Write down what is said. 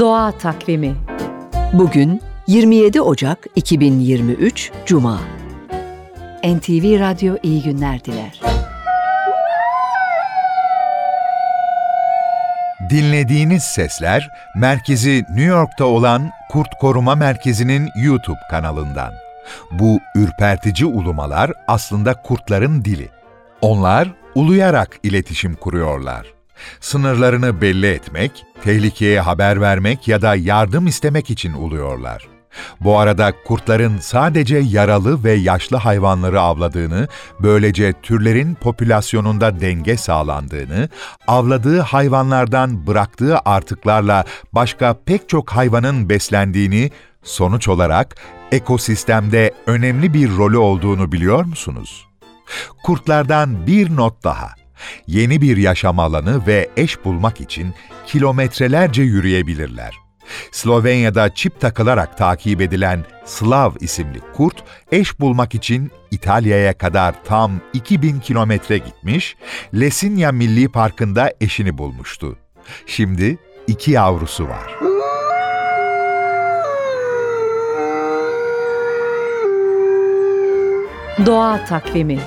Doğa Takvimi Bugün 27 Ocak 2023 Cuma. NTV Radyo iyi günler diler. Dinlediğiniz sesler merkezi New York'ta olan Kurt Koruma Merkezi'nin YouTube kanalından. Bu ürpertici ulumalar aslında kurtların dili. Onlar uluyarak iletişim kuruyorlar. Sınırlarını belli etmek, tehlikeye haber vermek ya da yardım istemek için uluyorlar. Bu arada kurtların sadece yaralı ve yaşlı hayvanları avladığını, böylece türlerin popülasyonunda denge sağlandığını, avladığı hayvanlardan bıraktığı artıklarla başka pek çok hayvanın beslendiğini, sonuç olarak ekosistemde önemli bir rolü olduğunu biliyor musunuz? Kurtlardan bir not daha. Yeni bir yaşam alanı ve eş bulmak için kilometrelerce yürüyebilirler. Slovenya'da çip takılarak takip edilen Slav isimli kurt, eş bulmak için İtalya'ya kadar tam 2000 kilometre gitmiş, Lesinya Milli Parkı'nda eşini bulmuştu. Şimdi iki yavrusu var. Doğa Takvimi